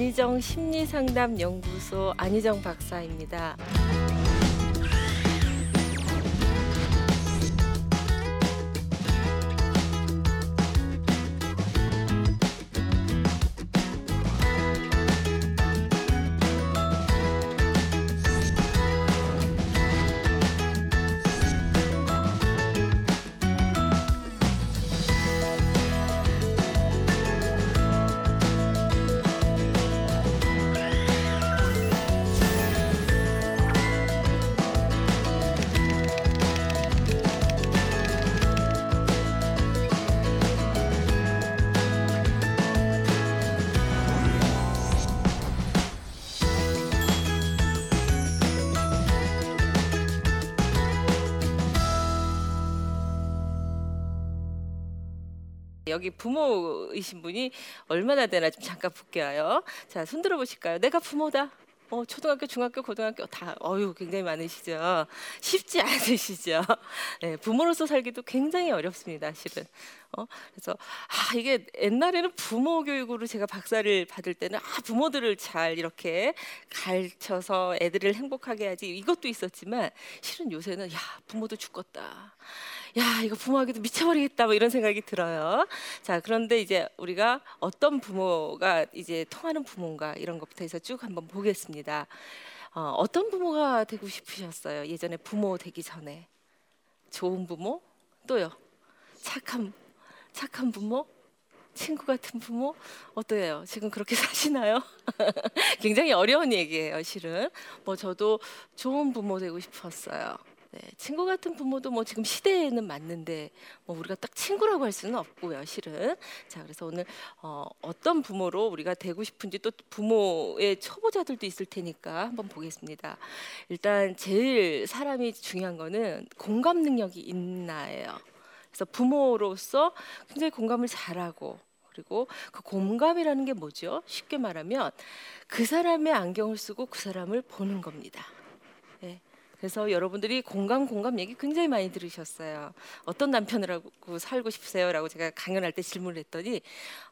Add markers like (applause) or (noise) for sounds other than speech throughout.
안희정 심리상담연구소 안희정 박사입니다. 여기 부모이신 분이 얼마나 되나 좀 잠깐 볼게요. 자, 손 들어 보실까요? 내가 부모다. 어, 초등학교, 중학교, 고등학교 다 어유 굉장히 많으시죠. 쉽지 않으시죠. 네, 부모로서 살기도 굉장히 어렵습니다, 실은. 어, 그래서 아 이게 옛날에는 부모 교육으로 제가 박사를 받을 때는 아 부모들을 잘 이렇게 가르쳐서 애들을 행복하게 해야지 이것도 있었지만 실은 요새는 야 부모도 죽겠다. 야 이거 부모하기도 미쳐버리겠다 뭐 이런 생각이 들어요. 자 그런데 이제 우리가 어떤 부모가 이제 통하는 부모인가 이런 것부터 해서 쭉 한번 보겠습니다. 어, 어떤 부모가 되고 싶으셨어요? 예전에 부모 되기 전에 좋은 부모 또요 착한 착한 부모 친구 같은 부모 어때요? 지금 그렇게 (laughs) 사시나요? 굉장히 어려운 얘기예요, 실은. 뭐 저도 좋은 부모 되고 싶었어요. 네, 친구 같은 부모도 뭐 지금 시대에는 맞는데 뭐 우리가 딱 친구라고 할 수는 없고요, 실은. 자, 그래서 오늘 어, 어떤 부모로 우리가 되고 싶은지 또 부모의 초보자들도 있을 테니까 한번 보겠습니다. 일단 제일 사람이 중요한 거는 공감 능력이 있나예요. 그래서 부모로서 굉장히 공감을 잘하고 그리고 그 공감이라는 게 뭐죠? 쉽게 말하면 그 사람의 안경을 쓰고 그 사람을 보는 겁니다. 네. 그래서 여러분들이 공감 공감 얘기 굉장히 많이 들으셨어요. 어떤 남편이라고 살고 싶으세요?라고 제가 강연할 때 질문을 했더니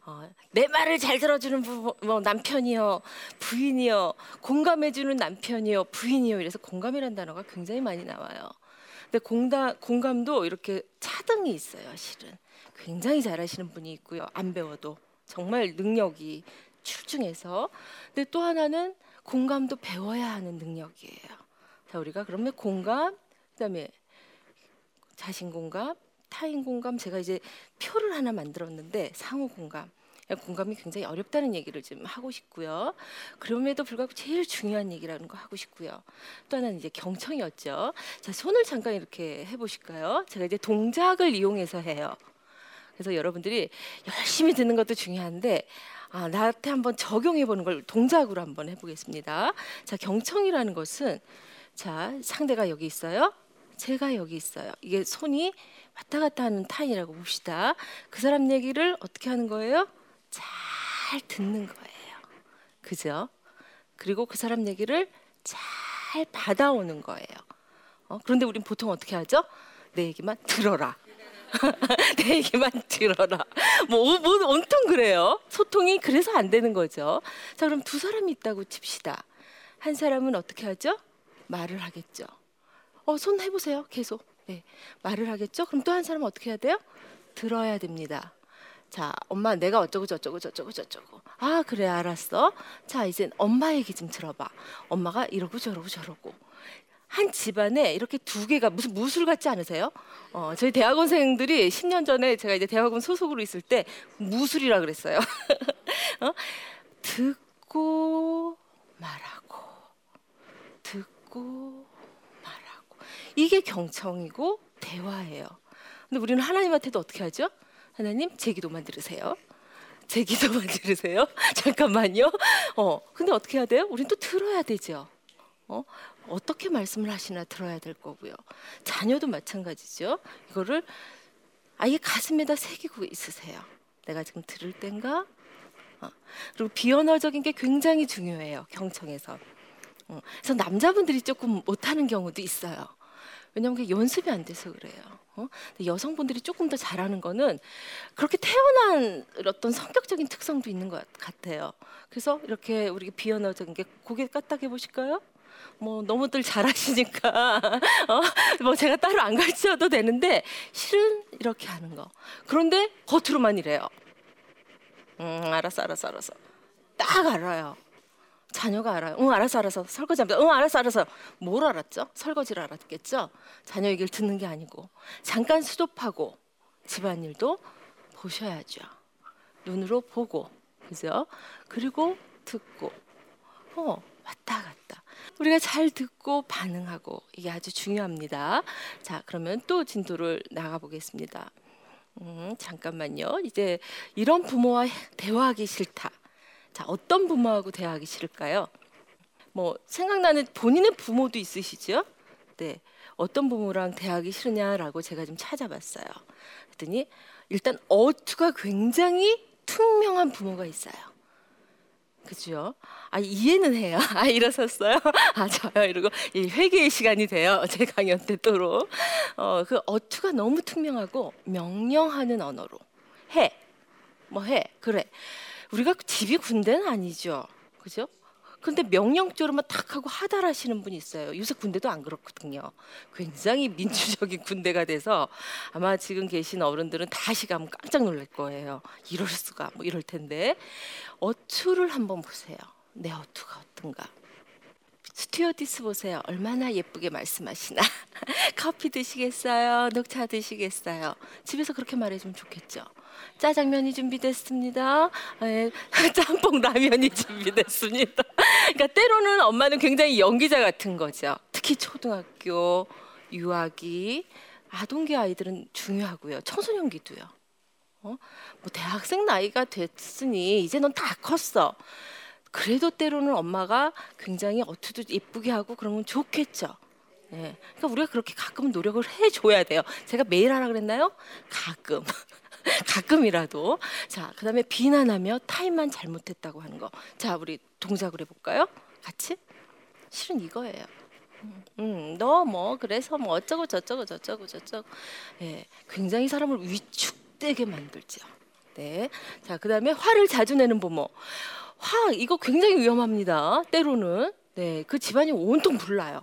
어, 내 말을 잘 들어주는 부, 뭐 남편이요, 부인이요, 공감해주는 남편이요, 부인이요. 이래서 공감이라는 단어가 굉장히 많이 나와요. 근데 공다, 공감도 이렇게 차등이 있어요. 실은 굉장히 잘하시는 분이 있고요. 안 배워도 정말 능력이 출중해서. 근데 또 하나는 공감도 배워야 하는 능력이에요. 자, 우리가 그러면 공감, 그다음에 자신 공감, 타인 공감 제가 이제 표를 하나 만들었는데 상호 공감. 공감이 굉장히 어렵다는 얘기를 좀 하고 싶고요. 그럼에도 불구하고 제일 중요한 얘기라는 거 하고 싶고요. 또 하나는 이제 경청이었죠. 자, 손을 잠깐 이렇게 해보실까요? 제가 이제 동작을 이용해서 해요. 그래서 여러분들이 열심히 듣는 것도 중요한데 아, 나한테 한번 적용해 보는 걸 동작으로 한번 해보겠습니다. 자, 경청이라는 것은 자, 상대가 여기 있어요. 제가 여기 있어요. 이게 손이 왔다 갔다 하는 타인이라고 봅시다. 그 사람 얘기를 어떻게 하는 거예요? 잘 듣는 거예요. 그죠? 그리고 그 사람 얘기를 잘 받아오는 거예요. 어? 그런데 우린 보통 어떻게 하죠? 내 얘기만 들어라. (laughs) 내 얘기만 들어라. 뭐, 뭐 온통 그래요. 소통이 그래서 안 되는 거죠. 자, 그럼 두 사람이 있다고 칩시다. 한 사람은 어떻게 하죠? 말을 하겠죠. 어, 손 해보세요. 계속. 네. 말을 하겠죠. 그럼 또 한 사람은 어떻게 해야 돼요? 들어야 됩니다. 자, 엄마 내가 어쩌고 저쩌고 저쩌고 저쩌고. 아, 그래 알았어. 자, 이제 엄마 얘기 좀 들어봐. 엄마가 이러고 저러고 저러고. 한 집안에 이렇게 두 개가 무슨 무술 같지 않으세요? 어, 저희 대학원생들이 10년 전에 제가 이제 대학원 소속으로 있을 때 무술이라 그랬어요. (laughs) 어? 듣고 말하고 듣고 말하고 이게 경청이고 대화예요. 근데 우리는 하나님한테도 어떻게 하죠? 하나님 제 기도만 들으세요. 제 기도만 (laughs) 들으세요. 잠깐만요. 어, 근데 어떻게 해야 돼요? 우린 또 들어야 되죠. 어, 어떻게 말씀을 하시나 들어야 될 거고요. 자녀도 마찬가지죠. 이거를 아예 가슴에다 새기고 있으세요. 내가 지금 들을 땐가? 어. 그리고 비언어적인 게 굉장히 중요해요. 경청에서. 어, 그래서 남자분들이 조금 못하는 경우도 있어요. 왜냐하면 그게 연습이 안 돼서 그래요. 어? 여성분들이 조금 더 잘하는 거는 그렇게 태어난 어떤 성격적인 특성도 있는 것 같아요. 그래서 이렇게 우리 비언어적인 게 고개 까딱 해 보실까요? 뭐 너무들 잘하시니까 (laughs) 어? 뭐 제가 따로 안 가르쳐도 되는데 실은 이렇게 하는 거. 그런데 겉으로만 이래요. 음 알았어 알았어 알았어. 딱 알아요. 자녀가 알아요. 응 알았어 알았어 설거지 합니다. 응 알았어 알았어. 뭘 알았죠? 설거지를 알았겠죠. 자녀 얘기를 듣는 게 아니고 잠깐 수도하고 집안일도 보셔야죠. 눈으로 보고 그죠? 그리고 듣고 어 왔다 갔다. 우리가 잘 듣고 반응하고 이게 아주 중요합니다. 자 그러면 또 진도를 나가 보겠습니다. 음, 잠깐만요. 이제 이런 부모와 대화하기 싫다. 자, 어떤 부모하고 대화하기 싫을까요? 뭐 생각나는 본인의 부모도 있으시죠? 네. 어떤 부모랑 대화하기 싫으냐라고 제가 좀 찾아봤어요. 그랬더니 일단 어투가 굉장히 투명한 부모가 있어요. 그죠? 아 이해는 해요. (laughs) 아 일어섰어요. 아 저요 이러고 이 회개의 시간이 돼요. 제 강연 때 또로 어그 어투가 너무 투명하고 명령하는 언어로 해. 뭐 해. 그래. 우리가 집이 군대는 아니죠. 그죠? 근데 명령적으로만 탁 하고 하달하시는 분이 있어요. 요새 군대도 안 그렇거든요. 굉장히 민주적인 군대가 돼서 아마 지금 계신 어른들은 다시 가면 깜짝 놀랄 거예요. 이럴 수가 뭐 이럴 텐데 어투를 한번 보세요. 내 어투가 어떤가? 스튜어디스 보세요. 얼마나 예쁘게 말씀하시나. (laughs) 커피 드시겠어요? 녹차 드시겠어요? 집에서 그렇게 말해주면 좋겠죠. 짜장면이 준비됐습니다. 네, (laughs) 짬뽕 라면이 준비됐습니다. 그러니까 때로는 엄마는 굉장히 연기자 같은 거죠. 특히 초등학교, 유아기, 아동기 아이들은 중요하고요. 청소년기도요. 어? 뭐 대학생 나이가 됐으니 이제 넌 다 컸어. 그래도 때로는 엄마가 굉장히 어투도 예쁘게 하고 그러면 좋겠죠. 네. 그러니까 우리가 그렇게 가끔 노력을 해줘야 돼요. 제가 매일 하라 그랬나요? 가끔. (laughs) 가끔이라도. 자, 그 다음에 비난하며 타임만 잘못했다고 하는 거. 자, 우리 동작을 해볼까요? 같이? 실은 이거예요. 음, 너 뭐 그래서 뭐 어쩌고 저쩌고 저쩌고 저쩌고. 예, 굉장히 사람을 위축되게 만들죠. 네. 자, 그 다음에 화를 자주 내는 부모. 화 이거 굉장히 위험합니다. 때로는. 네, 그 집안이 온통 불나요.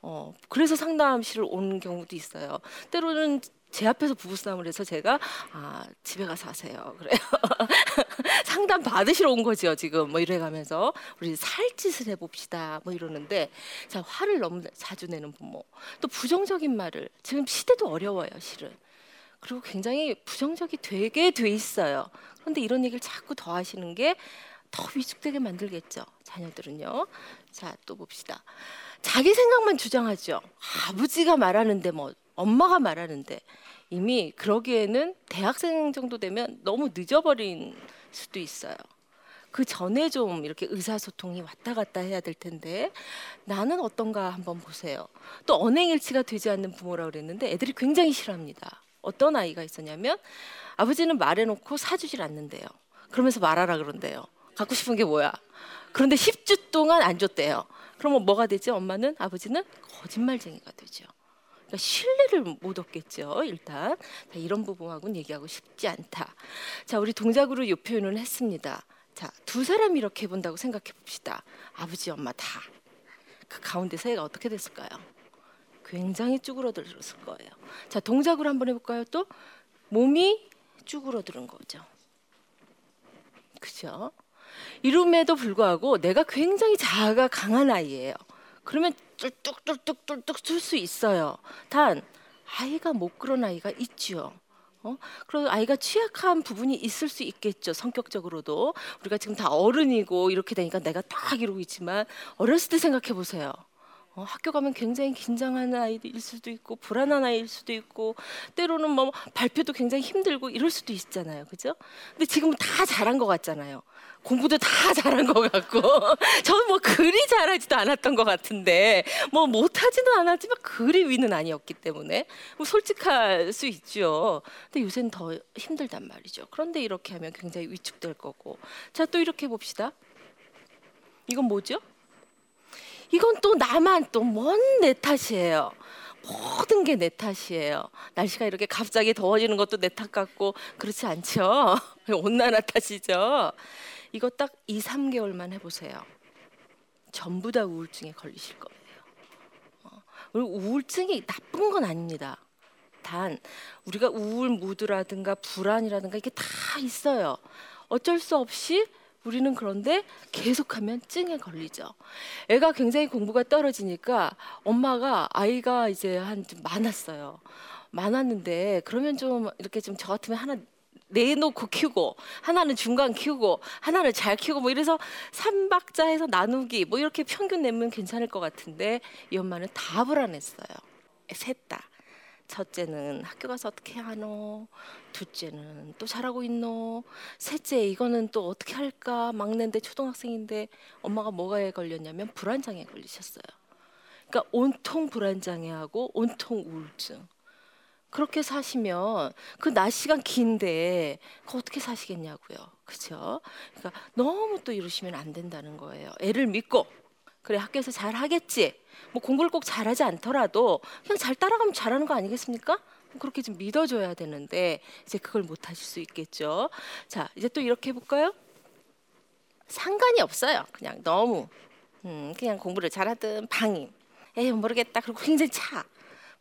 어, 그래서 상담실을 온 경우도 있어요. 때로는 제 앞에서 부부싸움을 해서 제가 아 집에 가서 하세요. (laughs) 그래요. 상담 받으시러 온 거죠 지금. 뭐 이래가면서. 우리 살짓을 해봅시다. 뭐 이러는데 자 화를 너무 자주 내는 부모. 또 부정적인 말을. 지금 시대도 어려워요 실은. 그리고 굉장히 부정적이 되게 돼 있어요. 그런데 이런 얘기를 자꾸 더 하시는 게 더 위축되게 만들겠죠 자녀들은요 자 또 봅시다 자기 생각만 주장하죠 아버지가 말하는데 뭐 엄마가 말하는데 이미 그러기에는 대학생 정도 되면 너무 늦어버린 수도 있어요. 그 전에 좀 이렇게 의사소통이 왔다 갔다 해야 될 텐데 나는 어떤가 한번 보세요. 또 언행일치가 되지 않는 부모라 그랬는데 애들이 굉장히 싫어합니다. 어떤 아이가 있었냐면 아버지는 말해놓고 사주질 않는데요. 그러면서 말하라 그런대요. 갖고 싶은 게 뭐야? 그런데 10주 동안 안 줬대요. 그러면 뭐가 되지? 엄마는 아버지는 거짓말쟁이가 되죠. 그러니까 신뢰를 못 얻겠죠. 일단 자, 이런 부분하고는 얘기하고 싶지 않다. 자, 우리 동작으로 이 표현을 했습니다. 자, 두 사람 이렇게 본다고 생각해 봅시다. 아버지, 엄마 다. 그 가운데 사이가 어떻게 됐을까요? 굉장히 쭈그러들었을 거예요. 자, 동작으로 한번 해볼까요? 또 몸이 쭈그러드는 거죠. 그죠? 이름에도 불구하고 내가 굉장히 자아가 강한 아이예요. 그러면 뚝뚝뚝뚝뚝뚝 쓸 수 있어요. 단 아이가 못 그런 아이가 있죠. 어? 그리고 아이가 취약한 부분이 있을 수 있겠죠. 성격적으로도 우리가 지금 다 어른이고 이렇게 되니까 내가 딱 이러고 있지만 어렸을 때 생각해 보세요. 어, 학교 가면 굉장히 긴장하는 아이일 수도 있고 불안한 아이일 수도 있고 때로는 뭐 발표도 굉장히 힘들고 이럴 수도 있잖아요, 그죠? 근데 지금은 다 잘한 것 같잖아요. 공부도 다 (laughs) 잘한 것 같고 저는 뭐 그리 잘하지도 않았던 것 같은데 뭐 못하지도 않았지만 그리 위는 아니었기 때문에 뭐 솔직할 수 있죠. 근데 요새는 더 힘들단 말이죠. 그런데 이렇게 하면 굉장히 위축될 거고 자 또 이렇게 봅시다. 이건 뭐죠? 이건 또 나만 또 뭔 내 탓이에요. 모든 게 내 탓이에요. 날씨가 이렇게 갑자기 더워지는 것도 내 탓 같고 그렇지 않죠? (laughs) 온난화 탓이죠. 이거 딱 2, 3개월만 해보세요. 전부 다 우울증에 걸리실 거예요. 어, 그리고 우울증이 나쁜 건 아닙니다. 단 우리가 우울 무드라든가 불안이라든가 이게 다 있어요. 어쩔 수 없이 우리는 그런데 계속하면 증에 걸리죠. 애가 굉장히 공부가 떨어지니까 엄마가 아이가 이제 한 좀 많았어요. 많았는데 그러면 좀 이렇게 좀 저 같으면 하나 내놓고 키우고 하나는 중간 키우고 하나는 잘 키우고 뭐 이래서 삼박자해서 나누기 뭐 이렇게 평균 내면 괜찮을 것 같은데 이 엄마는 다 불안했어요. 셋 다. 첫째는 학교 가서 어떻게 하노? 둘째는 또 잘하고 있노? 셋째 이거는 또 어떻게 할까? 막내인데 초등학생인데 엄마가 뭐가에 걸렸냐면 불안장애 걸리셨어요. 그러니까 온통 불안장애하고 온통 우울증. 그렇게 사시면 그 낮 시간 긴데 그 어떻게 사시겠냐고요. 그죠? 그러니까 너무 또 이러시면 안 된다는 거예요. 애를 믿고 그래 학교에서 잘 하겠지. 뭐 공부를 꼭 잘하지 않더라도 그냥 잘 따라가면 잘하는 거 아니겠습니까? 그렇게 좀 믿어줘야 되는데 이제 그걸 못 하실 수 있겠죠. 자 이제 또 이렇게 해볼까요? 상관이 없어요. 그냥 너무 음, 그냥 공부를 잘하든 방임. 에이 모르겠다. 그리고 굉장히 차.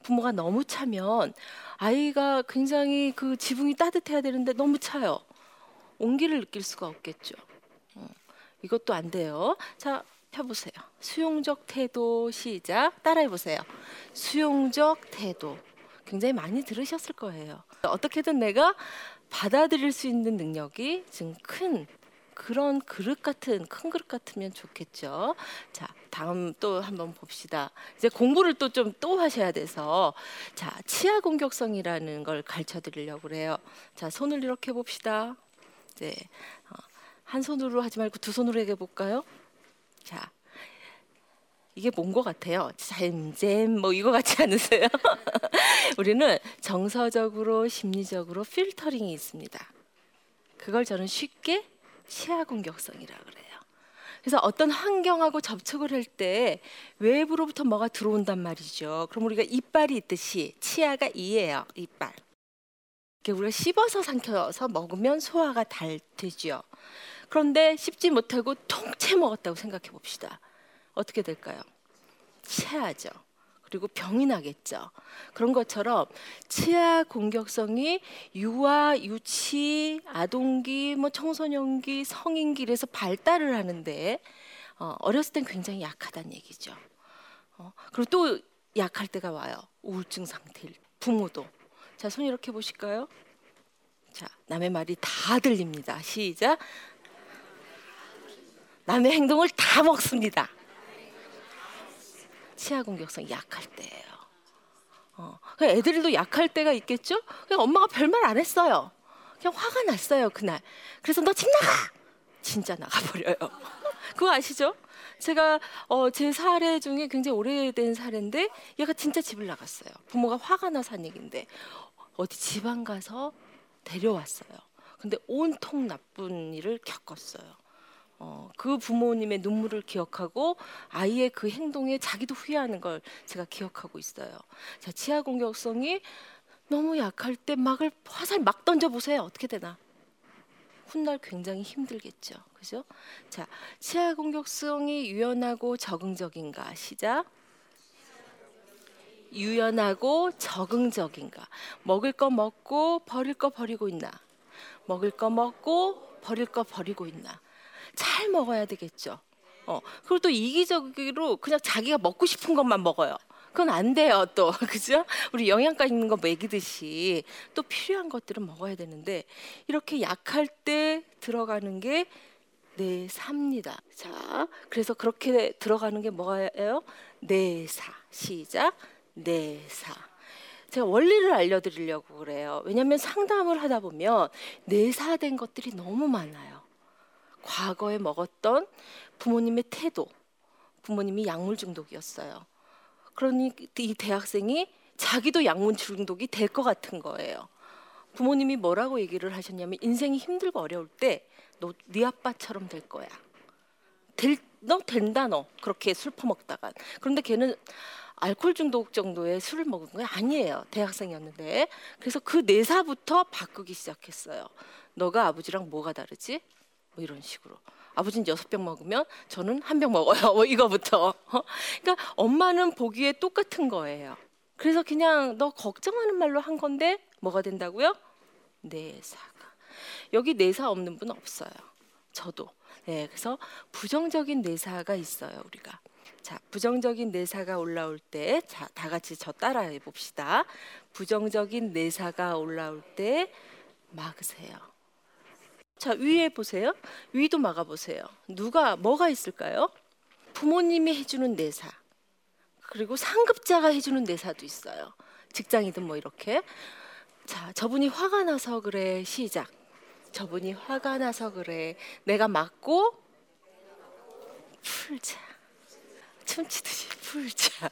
부모가 너무 차면 아이가 굉장히 그 지붕이 따뜻해야 되는데 너무 차요. 온기를 느낄 수가 없겠죠. 음, 이것도 안 돼요. 자, 펴보세요. 수용적 태도 시작. 따라해 보세요. 수용적 태도. 굉장히 많이 들으셨을 거예요. 어떻게든 내가 받아들일 수 있는 능력이 지금 큰 그런 그릇 같은 큰 그릇 같으면 좋겠죠. 자, 다음 또 한번 봅시다. 이제 공부를 또좀또 하셔야 돼서 자, 치아 공격성이라는 걸 가르쳐 드리려고 그래요. 자, 손을 이렇게 봅시다. 어, 한 손으로 하지 말고 두 손으로 해 볼까요? 자, 이게 뭔 것 같아요? 잼잼 뭐 이거 같지 않으세요? (laughs) 우리는 정서적으로 심리적으로 필터링이 있습니다. 그걸 저는 쉽게 치아 공격성이라 그래요. 그래서 어떤 환경하고 접촉을 할 때 외부로부터 뭐가 들어온단 말이죠. 그럼 우리가 이빨이 있듯이 치아가 이예요. 이빨. 우리가 씹어서 삼켜서 먹으면 소화가 잘 되죠. 그런데 씹지 못하고 통째 먹었다고 생각해 봅시다. 어떻게 될까요? 체하죠. 그리고 병이 나겠죠. 그런 것처럼 치아 공격성이 유아, 유치, 아동기, 뭐 청소년기, 성인기에서 발달을 하는데 어, 어렸을 땐 굉장히 약하다는 얘기죠. 어, 그리고 또 약할 때가 와요. 우울증 상태일 부모도. 자, 손 이렇게 보실까요? 자, 남의 말이 다 들립니다. 시작. 남의 행동을 다 먹습니다. 치아 공격성 약할 때예요. 어, 애들도 약할 때가 있겠죠? 그냥 엄마가 별말 안 했어요. 그냥 화가 났어요 그날. 그래서 너 집 나가. 진짜 나가버려요. (laughs) 그거 아시죠? 제가 어, 제 사례 중에 굉장히 오래된 사례인데 얘가 진짜 집을 나갔어요. 부모가 화가 나서 한 얘긴데 어디 지방 가서 데려왔어요. 근데 온통 나쁜 일을 겪었어요. 어, 그 부모님의 눈물을 기억하고 아이의 그 행동에 자기도 후회하는 걸 제가 기억하고 있어요. 자, 치아 공격성이 너무 약할 때 막을 화살 막 던져 보세요. 어떻게 되나? 훗날 굉장히 힘들겠죠. 그죠? 자, 치아 공격성이 유연하고 적응적인가? 시작. 유연하고 적응적인가? 먹을 거 먹고 버릴 거 버리고 있나? 먹을 거 먹고 버릴 거 버리고 있나? 잘 먹어야 되겠죠. 어, 그리고 또 이기적으로 그냥 자기가 먹고 싶은 것만 먹어요. 그건 안 돼요, 또. (laughs) 그죠? 우리 영양가 있는 거 먹이듯이 또 필요한 것들은 먹어야 되는데 이렇게 약할 때 들어가는 게 내삽니다. 자, 그래서 그렇게 들어가는 게 뭐예요? 내사. 시작. 내사. 제가 원리를 알려드리려고 그래요. 왜냐하면 상담을 하다 보면 내사된 것들이 너무 많아요. 과거에 먹었던 부모님의 태도, 부모님이 약물 중독이었어요. 그러니 이 대학생이 자기도 약물 중독이 될 것 같은 거예요. 부모님이 뭐라고 얘기를 하셨냐면 인생이 힘들고 어려울 때 너 네 아빠처럼 될 거야. 될, 너 된다 너 그렇게 술 퍼먹다가 그런데 걔는 알코올 중독 정도의 술을 먹은 거 아니에요. 대학생이었는데. 그래서 그 내사부터 바꾸기 시작했어요. 너가 아버지랑 뭐가 다르지? 뭐 이런 식으로. 아버지는 여섯 병 먹으면 저는 한 병 먹어요. (laughs) 뭐 이거부터. 그러니까 엄마는 보기에 똑같은 거예요. 그래서 그냥 너 걱정하는 말로 한 건데 뭐가 된다고요? 내사가. 여기 내사 없는 분 없어요. 저도. 네, 그래서 부정적인 내사가 있어요, 우리가. 자, 부정적인 내사가 올라올 때, 자, 다 같이 저 따라해 봅시다. 부정적인 내사가 올라올 때 막으세요. 자, 위에 보세요. 위도 막아 보세요. 누가 뭐가 있을까요? 부모님이 해주는 내사. 그리고 상급자가 해주는 내사도 있어요. 직장이든 뭐 이렇게. 자, 저분이 화가 나서 그래. 시작. 저분이 화가 나서 그래. 내가 맞고 풀자. 춤추듯이 풀자.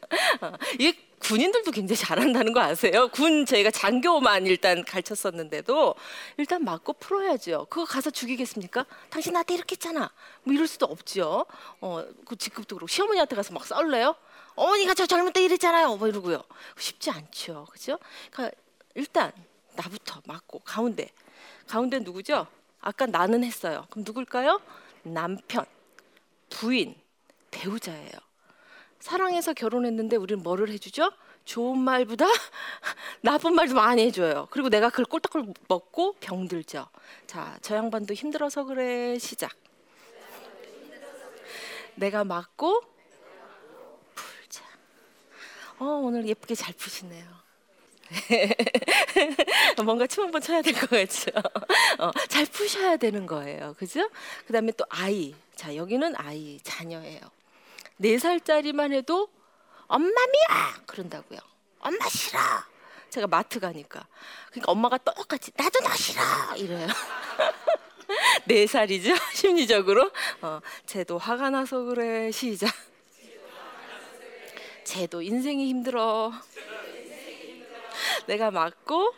(laughs) 이게 군인들도 굉장히 잘한다는 거 아세요? 군 저희가 장교만 일단 가르쳤었는데도 일단 맞고 풀어야죠. 그거 가서 죽이겠습니까? 당신 나한테 이렇게 했잖아. 뭐 이럴 수도 없죠. 어, 그 직급도 그렇고 시어머니한테 가서 막 싸울래요? 어머니가 저 젊을 때 이랬잖아요. 뭐 이러고요. 쉽지 않죠. 그죠? 그러니까 일단 나부터 맞고 가운데 가운데 누구죠? 아까 나는 했어요. 그럼 누굴까요? 남편, 부인, 배우자예요. 사랑해서 결혼했는데 우리는 뭐를 해주죠? 좋은 말보다 (laughs) 나쁜 말도 많이 해줘요. 그리고 내가 그걸 꼴딱꼴 먹고 병들죠. 자, 저 양반도 힘들어서 그래. 시작. 내가 맞고 풀자. 어, 오늘 예쁘게 잘 푸시네요. (laughs) 뭔가 춤 한번 춰야 될 것 같죠. 어, 잘 푸셔야 되는 거예요. 그죠? 그 다음에 또 아이. 자, 여기는 아이, 자녀예요. 네 살짜리만 해도 엄마 미야! 그런다고요. 엄마 싫어! 제가 마트 가니까. 그러니까 엄마가 똑같이 나도 너 싫어! 이래요. (laughs) 네 살이죠? (laughs) 심리적으로. 어, 쟤도 화가 나서 그래. 시작. 쟤도 인생이 힘들어. 내가 맞고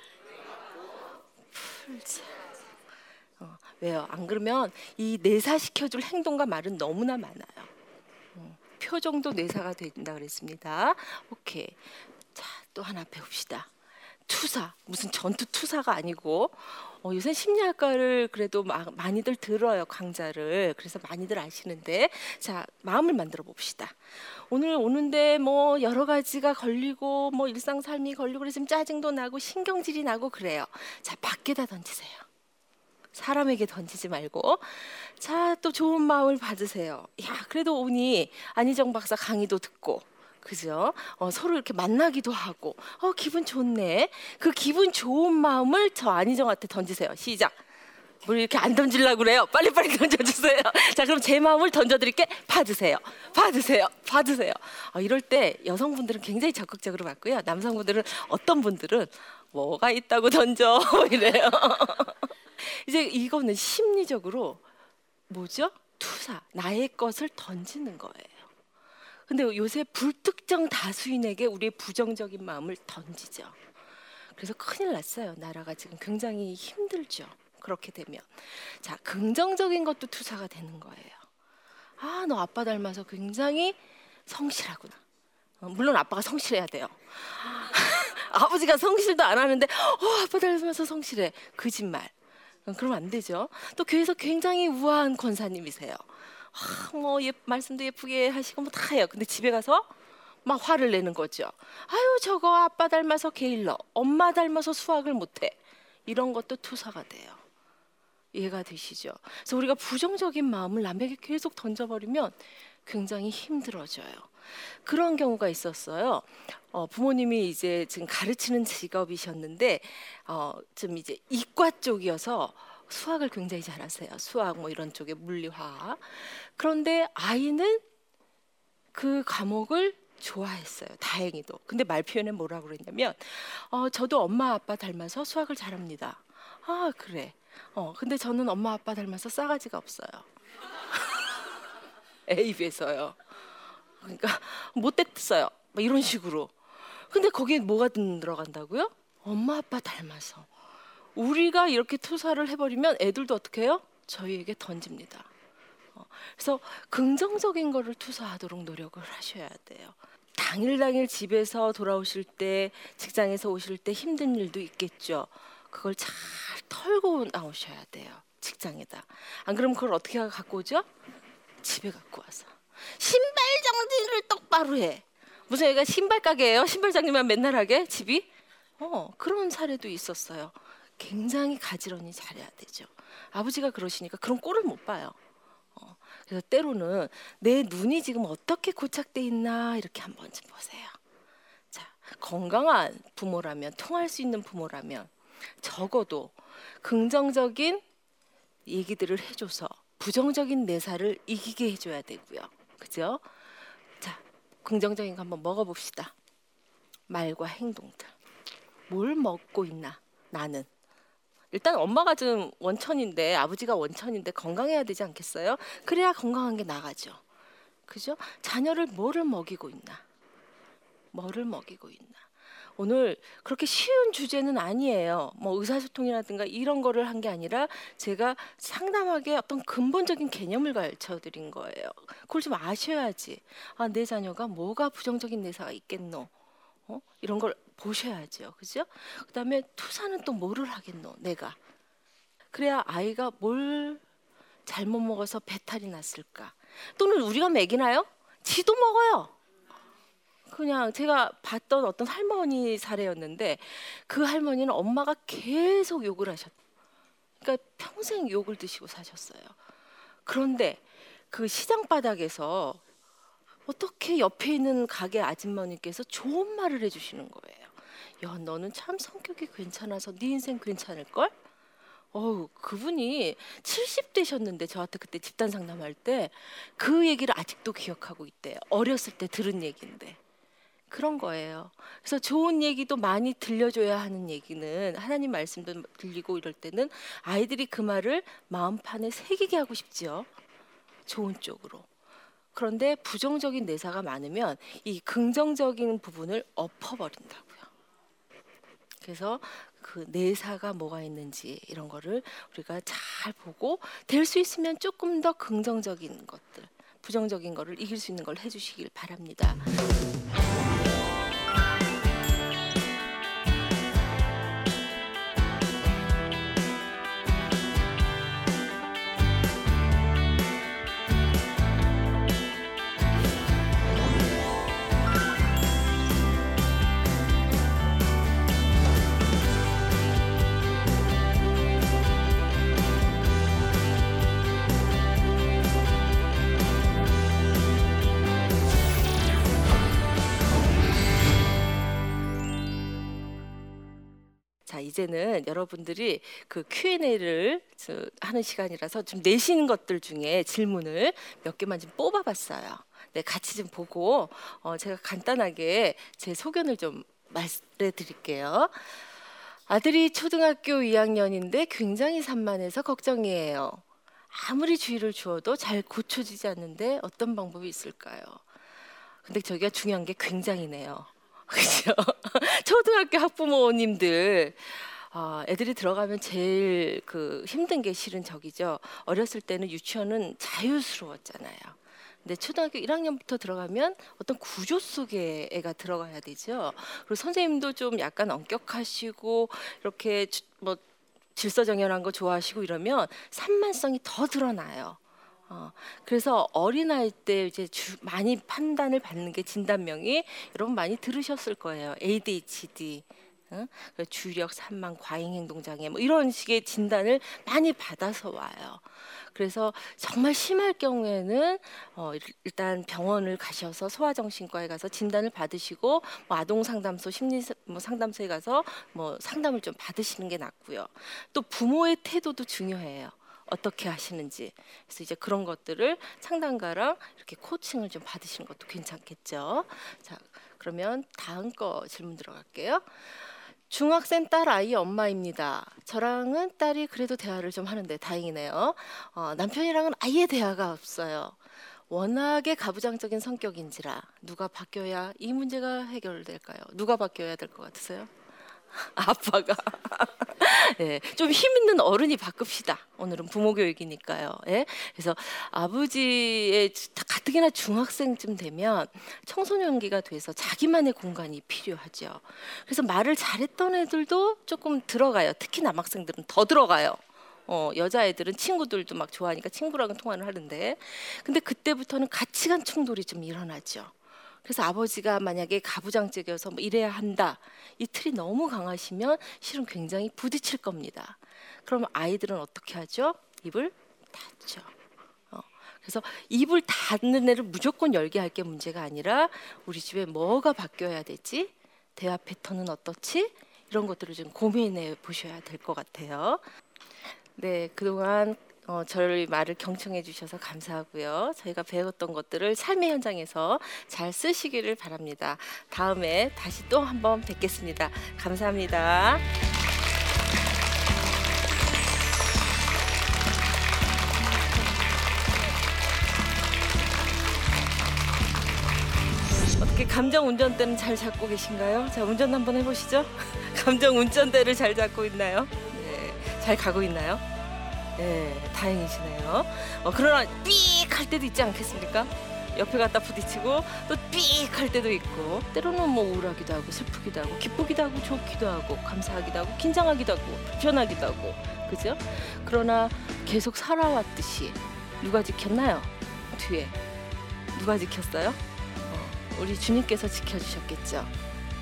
풀자. 어, 왜요? 안 그러면 이 내사 시켜줄 행동과 말은 너무나 많아요. 어, 표정도 내사가 된다 그랬습니다. 오케이. 자, 또 하나 배웁시다. 투사. 무슨 전투 투사가 아니고. 어, 요새 심리학과를 그래도 마, 많이들 들어요 강좌를. 그래서 많이들 아시는데. 자 마음을 만들어 봅시다. 오늘 오는데 뭐 여러 가지가 걸리고 뭐 일상 삶이 걸리고 그래서 짜증도 나고 신경질이 나고 그래요. 자 밖에다 던지세요 사람에게 던지지 말고 자 또 좋은 마음을 받으세요 야 그래도 오니 안희정 박사 강의도 듣고 그죠? 어, 서로 이렇게 만나기도 하고, 어, 기분 좋네. 그 기분 좋은 마음을 저 안희정한테 던지세요. 시작. 뭘 이렇게 안 던질라고 그래요? 빨리빨리 (laughs) 던져주세요. 자, 그럼 제 마음을 던져드릴게. 받으세요. 받으세요. 받으세요. 어, 이럴 때 여성분들은 굉장히 적극적으로 받고요. 남성분들은 어떤 분들은 뭐가 있다고 던져 (laughs) 이래요. (laughs) 이제 이거는 심리적으로 뭐죠? 투사, 나의 것을 던지는 거예요. 근데 요새 불특정 다수인에게 우리의 부정적인 마음을 던지죠. 그래서 큰일 났어요. 나라가 지금 굉장히 힘들죠. 그렇게 되면 자 긍정적인 것도 투사가 되는 거예요. 아 너 아빠 닮아서 굉장히 성실하구나. 어, 물론 아빠가 성실해야 돼요. (laughs) 아버지가 성실도 안 하는데 어 아빠 닮아서 성실해 거짓말. 어, 그러면 안 되죠. 또 교회에서 굉장히 우아한 권사님이세요. 아, 뭐 예, 말씀도 예쁘게 하시고 뭐 다 해요. 근데 집에 가서 막 화를 내는 거죠. 아유 저거 아빠 닮아서 게일러, 엄마 닮아서 수학을 못해. 이런 것도 투사가 돼요. 이해가 되시죠? 그래서 우리가 부정적인 마음을 남에게 계속 던져버리면 굉장히 힘들어져요. 그런 경우가 있었어요. 어, 부모님이 이제 지금 가르치는 직업이셨는데 어, 좀 이제 이과 쪽이어서 수학을 굉장히 잘하세요. 수학 뭐 이런 쪽에 물리화. 그런데 아이는 그 과목을 좋아했어요. 다행히도. 근데 말 표현에 뭐라고 그랬냐면 어, 저도 엄마 아빠 닮아서 수학을 잘합니다. 아 그래. 어 근데 저는 엄마 아빠 닮아서 싸가지가 없어요. (laughs) 에이비에서요. 그러니까 (laughs) 못됐어요. 뭐 이런 식으로. 근데 거기에 뭐가 들어간다고요? 엄마 아빠 닮아서. 우리가 이렇게 투사를 해버리면 애들도 어떻게 해요? 저희에게 던집니다. 어, 그래서 긍정적인 거를 투사하도록 노력을 하셔야 돼요. 당일 당일 집에서 돌아오실 때 직장에서 오실 때 힘든 일도 있겠죠. 그걸 잘 털고 나오셔야 돼요. 직장에다. 안 그러면 그걸 어떻게 갖고 오죠? 집에 갖고 와서 신발 정리를 똑바로 해. 무슨 얘가 신발 가게예요? 신발 장님만 맨날 하게 집이? 어 그런 사례도 있었어요. 굉장히 가지런히 잘해야 되죠. 아버지가 그러시니까 그런 꼴을 못 봐요. 어, 그래서 때로는 내 눈이 지금 어떻게 고착돼 있나 이렇게 한번 좀 보세요. 자 건강한 부모라면 통할 수 있는 부모라면 적어도 긍정적인 얘기들을 해줘서 부정적인 내사를 이기게 해줘야 되고요. 그죠? 자, 긍정적인 거 한번 먹어봅시다. 말과 행동들. 뭘 먹고 있나? 나는. 일단 엄마가 좀 원천인데 아버지가 원천인데 건강해야 되지 않겠어요? 그래야 건강한 게 나가죠. 그죠? 자녀를 뭐를 먹이고 있나? 뭐를 먹이고 있나? 오늘 그렇게 쉬운 주제는 아니에요. 뭐 의사소통이라든가 이런 거를 한 게 아니라 제가 상담하게 어떤 근본적인 개념을 가르쳐 드린 거예요. 그걸 좀 아셔야지. 아, 내 자녀가 뭐가 부정적인 내사가 있겠노? 어? 이런 걸 보셔야죠. 그죠? 그다음에 투사는 또 뭐를 하겠노? 내가. 그래야 아이가 뭘 잘못 먹어서 배탈이 났을까? 또는 우리가 먹이나요? 지도 먹어요. 그냥 제가 봤던 어떤 할머니 사례였는데 그 할머니는 엄마가 계속 욕을 하셨. 그러니까 평생 욕을 드시고 사셨어요. 그런데 그 시장 바닥에서 어떻게 옆에 있는 가게 아줌마님께서 좋은 말을 해주시는 거예요. 야, 너는 참 성격이 괜찮아서 네 인생 괜찮을 걸? 어우, 그분이 70대셨는데 저한테 그때 집단 상담할 때 그 얘기를 아직도 기억하고 있대요. 어렸을 때 들은 얘기인데. 그런 거예요. 그래서 좋은 얘기도 많이 들려줘야 하는 얘기는 하나님 말씀도 들리고 이럴 때는 아이들이 그 말을 마음판에 새기게 하고 싶지요. 좋은 쪽으로. 그런데 부정적인 내사가 많으면 이 긍정적인 부분을 엎어버린다고요. 그래서 그 내사가 뭐가 있는지 이런 거를 우리가 잘 보고 될 수 있으면 조금 더 긍정적인 것들, 부정적인 거를 이길 수 있는 걸 해주시길 바랍니다. 이제는 여러분들이 그 Q&A를 하는 시간이라서 좀 내신 것들 중에 질문을 몇 개만 좀 뽑아봤어요. 네, 같이 좀 보고 어, 제가 간단하게 제 소견을 좀 말해 드릴게요. 아들이 초등학교 2학년인데 굉장히 산만해서 걱정이에요. 아무리 주의를 주어도 잘 고쳐지지 않는데 어떤 방법이 있을까요? 근데 저기가 중요한 게 굉장히네요. (laughs) 그죠? 초등학교 학부모님들 아, 애들이 들어가면 제일 그 힘든 게 실은 저기죠. 어렸을 때는 유치원은 자유스러웠잖아요. 근데 초등학교 1학년부터 들어가면 어떤 구조 속에 애가 들어가야 되죠. 그리고 선생님도 좀 약간 엄격하시고 이렇게 뭐 질서정연한 거 좋아하시고 이러면 산만성이 더 드러나요. 어, 그래서 어린아이 때 이제 주, 많이 판단을 받는 게 진단명이 여러분 많이 들으셨을 거예요. ADHD, 어? 주력 산만 과잉 행동 장애 뭐 이런 식의 진단을 많이 받아서 와요. 그래서 정말 심할 경우에는 어, 일단 병원을 가셔서 소아정신과에 가서 진단을 받으시고 뭐 아동 상담소 심리 뭐 상담소에 가서 뭐 상담을 좀 받으시는 게 낫고요. 또 부모의 태도도 중요해요. 어떻게 하시는지 그래서 이제 그런 것들을 상담가랑 이렇게 코칭을 좀 받으시는 것도 괜찮겠죠. 자 그러면 다음 거 질문 들어갈게요. 중학생 딸 아이 엄마입니다. 저랑은 딸이 그래도 대화를 좀 하는데 다행이네요. 어, 남편이랑은 아예 대화가 없어요. 워낙에 가부장적인 성격인지라 누가 바뀌어야 이 문제가 해결될까요? 누가 바뀌어야 될 것 같으세요? (laughs) 아빠가 네, (laughs) 좀힘 있는 어른이 바꿉시다. 오늘은 부모 교육이니까요. 예? 그래서 아버지의 가뜩이나 중학생쯤 되면 청소년기가 돼서 자기만의 공간이 필요하죠. 그래서 말을 잘했던 애들도 조금 들어가요. 특히 남학생들은 더 들어가요. 어, 여자애들은 친구들도 막 좋아하니까 친구랑은 통화를 하는데 근데 그때부터는 가치관 충돌이 좀 일어나죠. 그래서 아버지가 만약에 가부장적이어서 뭐 이래야 한다 이 틀이 너무 강하시면 실은 굉장히 부딪힐 겁니다. 그러면 아이들은 어떻게 하죠? 입을 닫죠. 어, 그래서 입을 닫는 애를 무조건 열게 할 게 문제가 아니라 우리 집에 뭐가 바뀌어야 되지? 대화 패턴은 어떻지? 이런 것들을 좀 고민해 보셔야 될 것 같아요. 네, 그동안 어, 저를 말을 경청해 주셔서 감사하고요. 저희가 배웠던 것들을 삶의 현장에서 잘 쓰시기를 바랍니다. 다음에 다시 또 한번 뵙겠습니다. 감사합니다. 어떻게 감정 운전대는 잘 잡고 계신가요? 자, 운전 한번 해보시죠. (laughs) 감정 운전대를 잘 잡고 있나요? 네, 잘 가고 있나요? 네, 다행이시네요. 어, 그러나 삑할 때도 있지 않겠습니까? 옆에 갖다 부딪히고 또삑할 때도 있고 때로는 뭐 우울하기도 하고 슬프기도 하고 기쁘기도 하고 좋기도 하고 감사하기도 하고 긴장하기도 하고 불편하기도 하고 그죠? 그러나 계속 살아왔듯이 누가 지켰나요? 뒤에 누가 지켰어요? 어, 우리 주님께서 지켜주셨겠죠.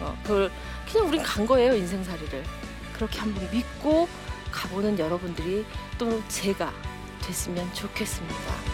어, 그걸 그냥 우린 간 거예요 인생살이를 그렇게 한번 믿고 가보는 여러분들이 또 제가 됐으면 좋겠습니다.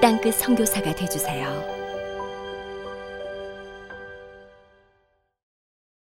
땅끝 선교사가 되주세요.